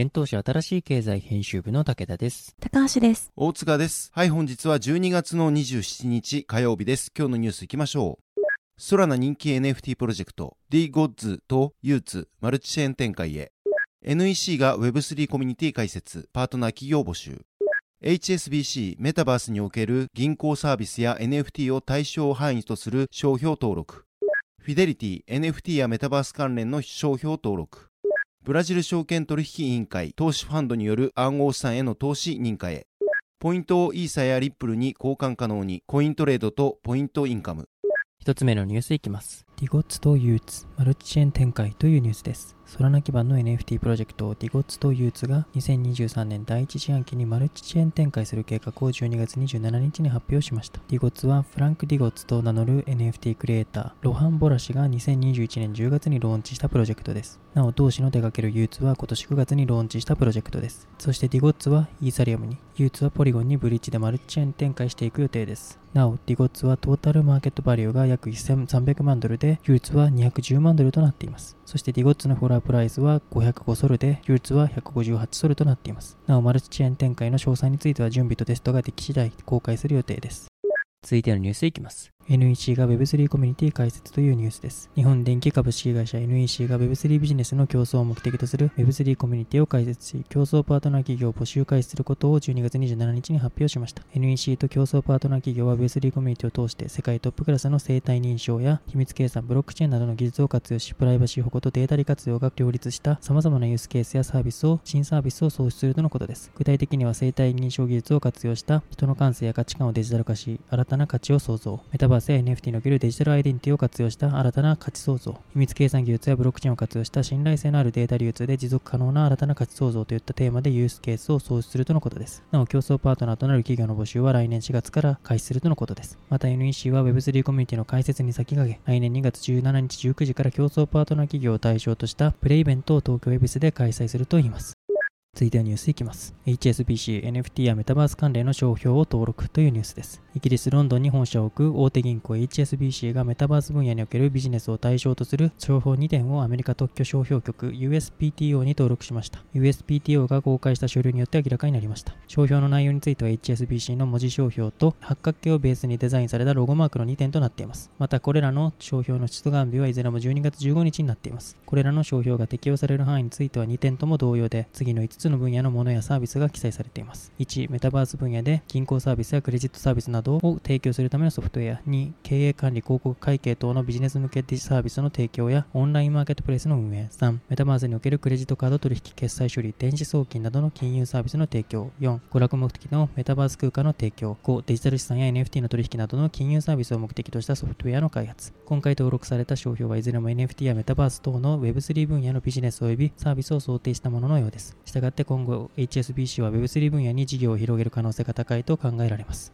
現当社新しい経済編集部の武田です。高橋です。大塚です。はい、本日は12月の27日火曜日です。今日のニュース行きましょう。ソラナ人気 NFT プロジェクト D-Gods と Utes マルチチェーン展開へ。NEC が Web3 コミュニティ開設、パートナー企業募集。HSBC メタバースにおける銀行サービスや NFT を対象範囲とする商標登録。フィデリティ NFT やメタバース関連の商標登録。ブラジル証券取引委員会投資ファンドによる暗号資産への投資認可へ。ポイントをイーサやリップルに交換可能に、コイントレードとポイントインカム。一つ目のニュースいきます。 DeGods と y00ts、マルチチェーン展開というニュースです。ソラナ基盤の NFT プロジェクト DeGods と y00ts が2023年第一四半期にマルチチェーン展開する計画を12月27日に発表しました。 DeGods はフランク・ DeGods と名乗る NFT クリエイター、ロハン・ボラ氏が2021年10月にローンチしたプロジェクトです。なお、同氏の手掛ける y00tsは今年9月にローンチしたプロジェクトです。そして DeGodsはイーサリアムに、 y00tsはポリゴンにブリッジでマルチチェーン展開していく予定です。なお、 DeGodsはトータルマーケットバリューが約1300万ドルで、 y00tsは210万ドルとなっています。そして DeGodsのフロアプライスは505 SOL で、 y00tsは158 SOL となっています。なお、マルチチェーン展開の詳細については準備とテストができ次第公開する予定です。続いてのニュースいきます。NEC が Web3 コミュニティ開設というニュースです。日本電気株式会社 NEC が Web3 ビジネスの共創を目的とする Web3 コミュニティを開設し、共創パートナー企業を募集開始することを12月27日に発表しました。NEC と競争パートナー企業は Web3 コミュニティを通して世界トップクラスの生体認証や秘密計算、ブロックチェーンなどの技術を活用し、プライバシー保護とデータ利活用が両立した様々なユースケースやサービスを、新サービスを創出するとのことです。具体的には生体認証技術を活用した人の感性や価値観をデジタル化し、新たな価値を創造。メタバース NFT におけるデジタルアイデンティティを活用した新たな価値創造。秘密計算技術やブロックチェーンを活用した信頼性のあるデータ流通で持続可能な新たな価値創造といったテーマでユースケースを創出するとのことです。なお、競争パートナーとなる企業の募集は来年4月から開始するとのことです。また NEC は Web3 コミュニティの開設に先駆け、来年2月17日19時から競争パートナー企業を対象としたプレイベントを東京エビスで開催するといいます。続いてのニュースいきます。HSBC、NFT やメタバース関連の商標を登録というニュースです。イギリス・ロンドンに本社を置く大手銀行 HSBC がメタバース分野におけるビジネスを対象とする商標2点をアメリカ特許商標局 USPTO に登録しました。USPTO が公開した書類によって明らかになりました。商標の内容については HSBC の文字商標と八角形をベースにデザインされたロゴマークの2点となっています。またこれらの商標の出願日はいずれも12月15日になっています。これらの商標が適用される範囲については2点とも同様で、次の5つの分野のものやサービスが記載されています。1、メタバース分野で銀行サービスやクレジットサービスなどを提供するためのソフトウェア。2、経営管理広告会計等のビジネス向けサービスの提供やオンラインマーケットプレイスの運営。3、メタバースにおけるクレジットカード取引、決済処理、電子送金などの金融サービスの提供。4、娯楽目的のメタバース空間の提供。5、デジタル資産や NFT の取引などの金融サービスを目的としたソフトウェアの開発。今回登録された商標はいずれも NFT やメタバース等の Web3 分野のビジネス及びサービスを想定したもののようです。したがって今後 HSBC は Web3 分野に事業を広げる可能性が高いと考えられます。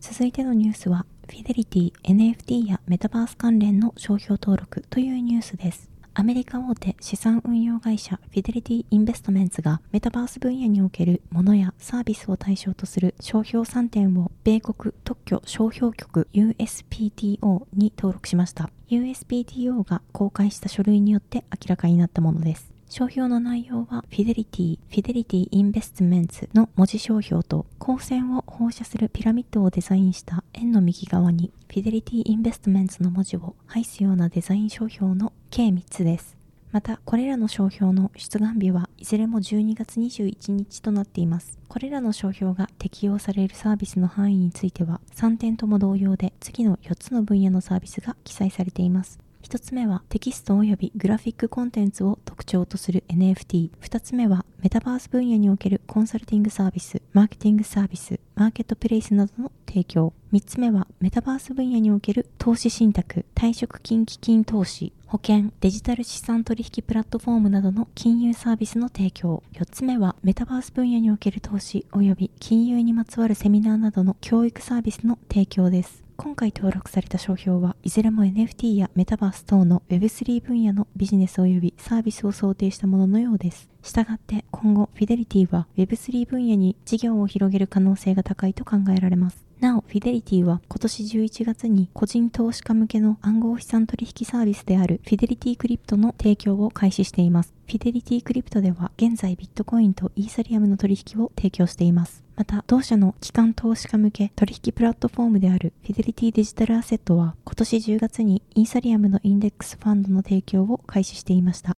続いてのニュースは、フィデリティ、NFT やメタバース関連の商標登録というニュースです。アメリカ大手資産運用会社フィデリティインベストメンツがメタバース分野における物やサービスを対象とする商標3点を米国特許商標局 USPTO に登録しました。USPTO が公開した書類によって明らかになったものです。商標の内容は、フィデリティ、フィデリティインベストメンツの文字商標と、光線を放射するピラミッドをデザインした円の右側に、フィデリティインベストメンツの文字を配すようなデザイン商標の計3つです。また、これらの商標の出願日はいずれも12月21日となっています。これらの商標が適用されるサービスの範囲については、3点とも同様で、次の4つの分野のサービスが記載されています。1つ目はテキスト及びグラフィックコンテンツを特徴とする NFT。2つ目はメタバース分野におけるコンサルティングサービス、マーケティングサービス、マーケットプレイスなどの提供。3つ目はメタバース分野における投資信託、退職金基金投資、保険、デジタル資産取引プラットフォームなどの金融サービスの提供。4つ目はメタバース分野における投資及び金融にまつわるセミナーなどの教育サービスの提供です。今回登録された商標はいずれも NFT やメタバース等の Web3 分野のビジネス及びサービスを想定したもののようです。したがって今後フィデリティは Web3 分野に事業を広げる可能性が高いと考えられます。なお、フィデリティは今年11月に個人投資家向けの暗号資産取引サービスであるフィデリティクリプトの提供を開始しています。フィデリティクリプトでは現在ビットコインとイーサリアムの取引を提供しています。また、同社の機関投資家向け取引プラットフォームであるフィデリティデジタルアセットは今年10月にイーサリアムのインデックスファンドの提供を開始していました。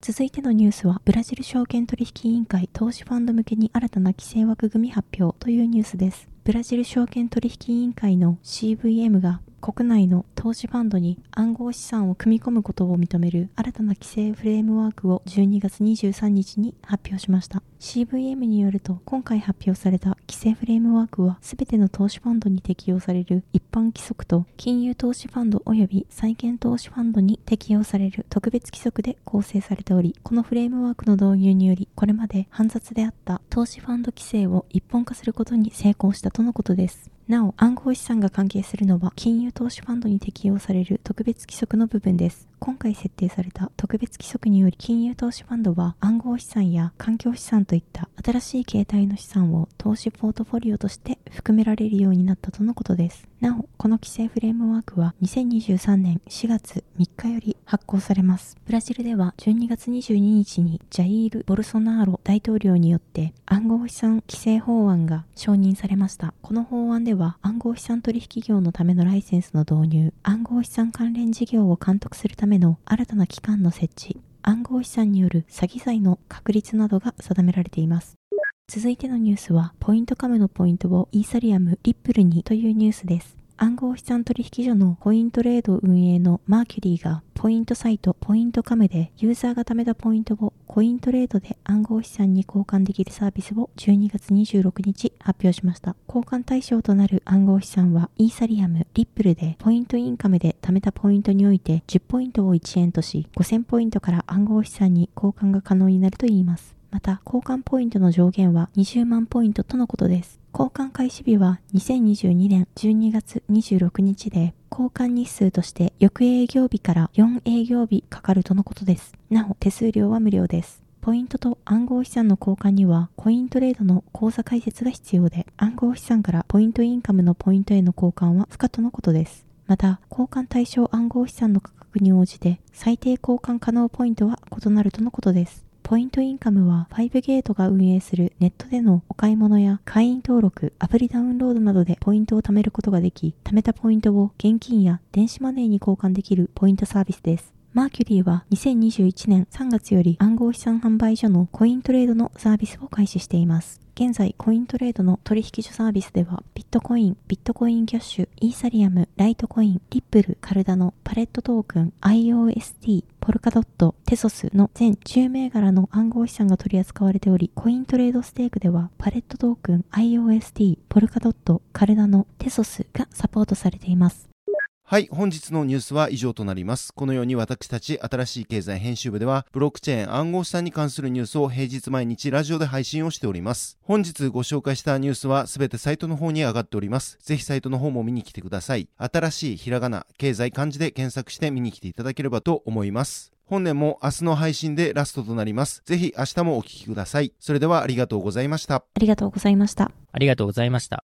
続いてのニュースは、ブラジル証券取引委員会投資ファンド向けに新たな規制枠組み発表というニュースです。ブラジル証券取引委員会の CVM が国内の投資ファンドに暗号資産を組み込むことを認める新たな規制フレームワークを12月23日に発表しました。CVM によると、今回発表された規制フレームワークは、すべての投資ファンドに適用される一般規則と、金融投資ファンド及び債券投資ファンドに適用される特別規則で構成されており、このフレームワークの導入により、これまで煩雑であった投資ファンド規制を一本化することに成功したとのことです。なお、暗号資産が関係するのは金融投資ファンドに適用される特別規則の部分です。今回設定された特別規則により金融投資ファンドは暗号資産や環境資産といった新しい形態の資産を投資ポートフォリオとして含められるようになったとのことです。なお、この規制フレームワークは2023年4月3日より発行されます。ブラジルでは12月22日にジャイール・ボルソナーロ大統領によって暗号資産規制法案が承認されました。この法案では暗号資産取引業のためのライセンスの導入、暗号資産関連事業を監督するためめの新たな機関の設置、暗号資産による詐欺罪の確立などが定められています。続いてのニュースは、ポイントカムのポイントをイーサリアム、リップルにというニュースです。暗号資産取引所のコイントレード運営のマーキュリーがポイントサイトポイントカムでユーザーが貯めたポイントをコイントレードで暗号資産に交換できるサービスを12月26日発表しました。交換対象となる暗号資産はイーサリアム、リップルでポイントインカムで貯めたポイントにおいて10ポイントを1円とし5000ポイントから暗号資産に交換が可能になるといいます。また、交換ポイントの上限は20万ポイントとのことです。交換開始日は2022年12月26日で、交換日数として翌営業日から4営業日かかるとのことです。なお、手数料は無料です。ポイントと暗号資産の交換には、コイントレードの口座開設が必要で、暗号資産からポイントインカムのポイントへの交換は不可とのことです。また、交換対象暗号資産の価格に応じて、最低交換可能ポイントは異なるとのことです。ポイントインカムは5ゲートが運営するネットでのお買い物や会員登録、アプリダウンロードなどでポイントを貯めることができ、貯めたポイントを現金や電子マネーに交換できるポイントサービスです。マーキュリーは2021年3月より暗号資産販売所のコイントレードのサービスを開始しています。現在、コイントレードの取引所サービスでは、ビットコイン、ビットコインキャッシュ、イーサリアム、ライトコイン、リップル、カルダノ、パレットトークン、IOST、ポルカドット、テソスの全10銘柄の暗号資産が取り扱われており、コイントレードステークでは、パレットトークン、IOST、ポルカドット、カルダノ、テソスがサポートされています。はい、本日のニュースは以上となります。このように私たち新しい経済編集部では、ブロックチェーン暗号資産に関するニュースを平日毎日ラジオで配信をしております。本日ご紹介したニュースはすべてサイトの方に上がっております。ぜひサイトの方も見に来てください。新しいひらがな、経済漢字で検索して見に来ていただければと思います。本年も明日の配信でラストとなります。ぜひ明日もお聞きください。それではありがとうございました。ありがとうございました。ありがとうございました。